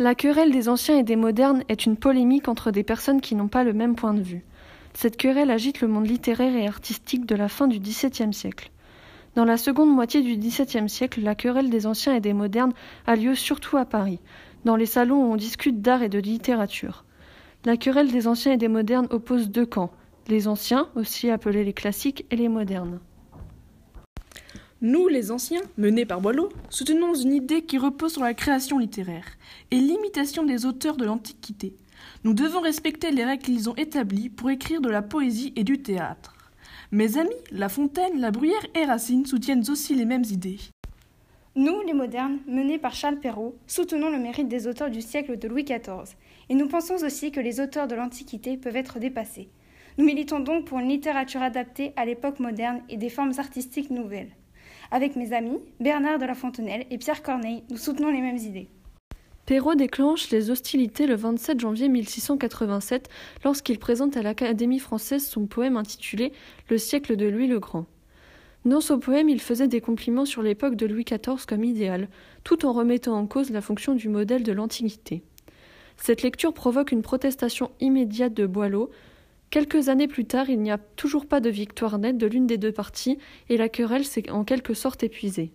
La querelle des anciens et des modernes est une polémique entre des personnes qui n'ont pas le même point de vue. Cette querelle agite le monde littéraire et artistique de la fin du XVIIe siècle. Dans la seconde moitié du XVIIe siècle, la querelle des anciens et des modernes a lieu surtout à Paris, dans les salons où on discute d'art et de littérature. La querelle des anciens et des modernes oppose deux camps, les anciens, aussi appelés les classiques, et les modernes. Nous, les anciens, menés par Boileau, soutenons une idée qui repose sur la création littéraire et l'imitation des auteurs de l'Antiquité. Nous devons respecter les règles qu'ils ont établies pour écrire de la poésie et du théâtre. Mes amis, La Fontaine, La Bruyère et Racine soutiennent aussi les mêmes idées. Nous, les modernes, menés par Charles Perrault, soutenons le mérite des auteurs du siècle de Louis XIV, et nous pensons aussi que les auteurs de l'Antiquité peuvent être dépassés. Nous militons donc pour une littérature adaptée à l'époque moderne et des formes artistiques nouvelles. Avec mes amis, Bernard de la Fontenelle et Pierre Corneille, nous soutenons les mêmes idées. Perrault déclenche les hostilités le 27 janvier 1687 lorsqu'il présente à l'Académie française son poème intitulé Le siècle de Louis le Grand. Dans ce poème, il faisait des compliments sur l'époque de Louis XIV comme idéal, tout en remettant en cause la fonction du modèle de l'Antiquité. Cette lecture provoque une protestation immédiate de Boileau. Quelques années plus tard, il n'y a toujours pas de victoire nette de l'une des deux parties et la querelle s'est en quelque sorte épuisée.